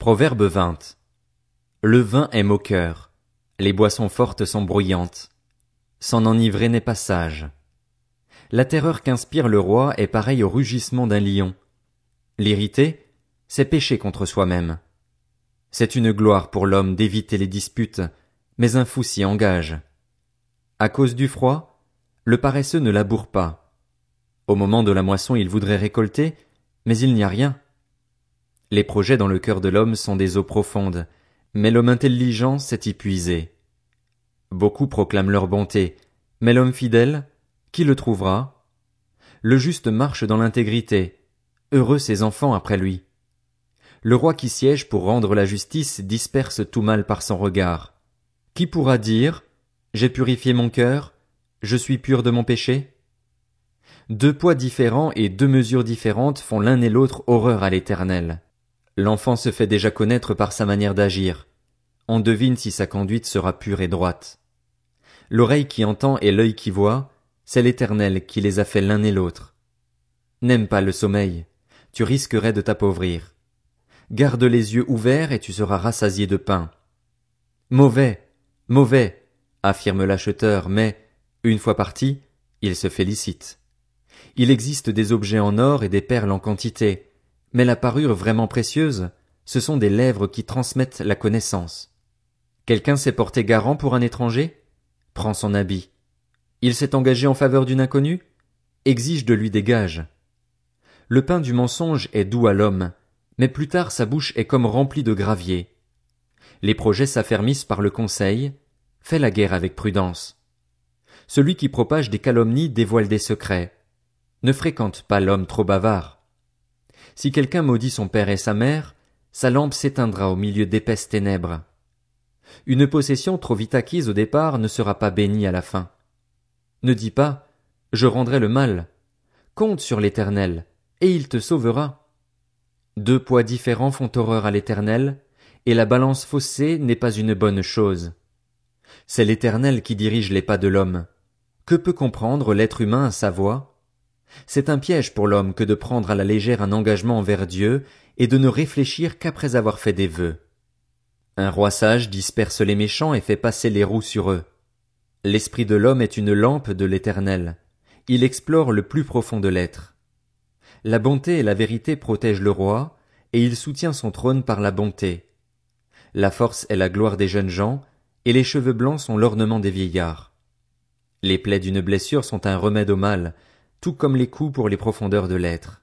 Proverbe 20. Le vin est moqueur, les boissons fortes sont bruyantes. S'en enivrer n'est pas sage. La terreur qu'inspire le roi est pareille au rugissement d'un lion. L'irriter, c'est pécher contre soi-même. C'est une gloire pour l'homme d'éviter les disputes, mais un fou s'y engage. À cause du froid, le paresseux ne laboure pas. Au moment de la moisson il voudrait récolter, mais il n'y a rien. Les projets dans le cœur de l'homme sont des eaux profondes, mais l'homme intelligent s'est épuisé. Beaucoup proclament leur bonté, mais l'homme fidèle, qui le trouvera? Le juste marche dans l'intégrité, heureux ses enfants après lui. Le roi qui siège pour rendre la justice disperse tout mal par son regard. Qui pourra dire, j'ai purifié mon cœur, je suis pur de mon péché? Deux poids différents et deux mesures différentes font l'un et l'autre horreur à l'éternel. L'enfant se fait déjà connaître par sa manière d'agir. On devine si sa conduite sera pure et droite. L'oreille qui entend et l'œil qui voit, c'est l'éternel qui les a fait l'un et l'autre. N'aime pas le sommeil, tu risquerais de t'appauvrir. Garde les yeux ouverts et tu seras rassasié de pain. Mauvais, mauvais, affirme l'acheteur, mais, une fois parti, il se félicite. Il existe des objets en or et des perles en quantité, mais la parure vraiment précieuse, ce sont des lèvres qui transmettent la connaissance. Quelqu'un s'est porté garant pour un étranger? Prends son habit. Il s'est engagé en faveur d'une inconnue? Exige de lui des gages. Le pain du mensonge est doux à l'homme, mais plus tard sa bouche est comme remplie de gravier. Les projets s'affermissent par le conseil, fais la guerre avec prudence. Celui qui propage des calomnies dévoile des secrets. Ne fréquente pas l'homme trop bavard. Si quelqu'un maudit son père et sa mère, sa lampe s'éteindra au milieu d'épaisses ténèbres. Une possession trop vite acquise au départ ne sera pas bénie à la fin. Ne dis pas, je rendrai le mal. Compte sur l'éternel, et il te sauvera. Deux poids différents font horreur à l'éternel, et la balance faussée n'est pas une bonne chose. C'est l'éternel qui dirige les pas de l'homme. Que peut comprendre l'être humain à sa voix? C'est un piège pour l'homme que de prendre à la légère un engagement envers Dieu et de ne réfléchir qu'après avoir fait des vœux. Un roi sage disperse les méchants et fait passer les roues sur eux. L'esprit de l'homme est une lampe de l'éternel. Il explore le plus profond de l'être. La bonté et la vérité protègent le roi, et il soutient son trône par la bonté. La force est la gloire des jeunes gens, et les cheveux blancs sont l'ornement des vieillards. Les plaies d'une blessure sont un remède au mal, tout comme les coups pour les profondeurs de l'être.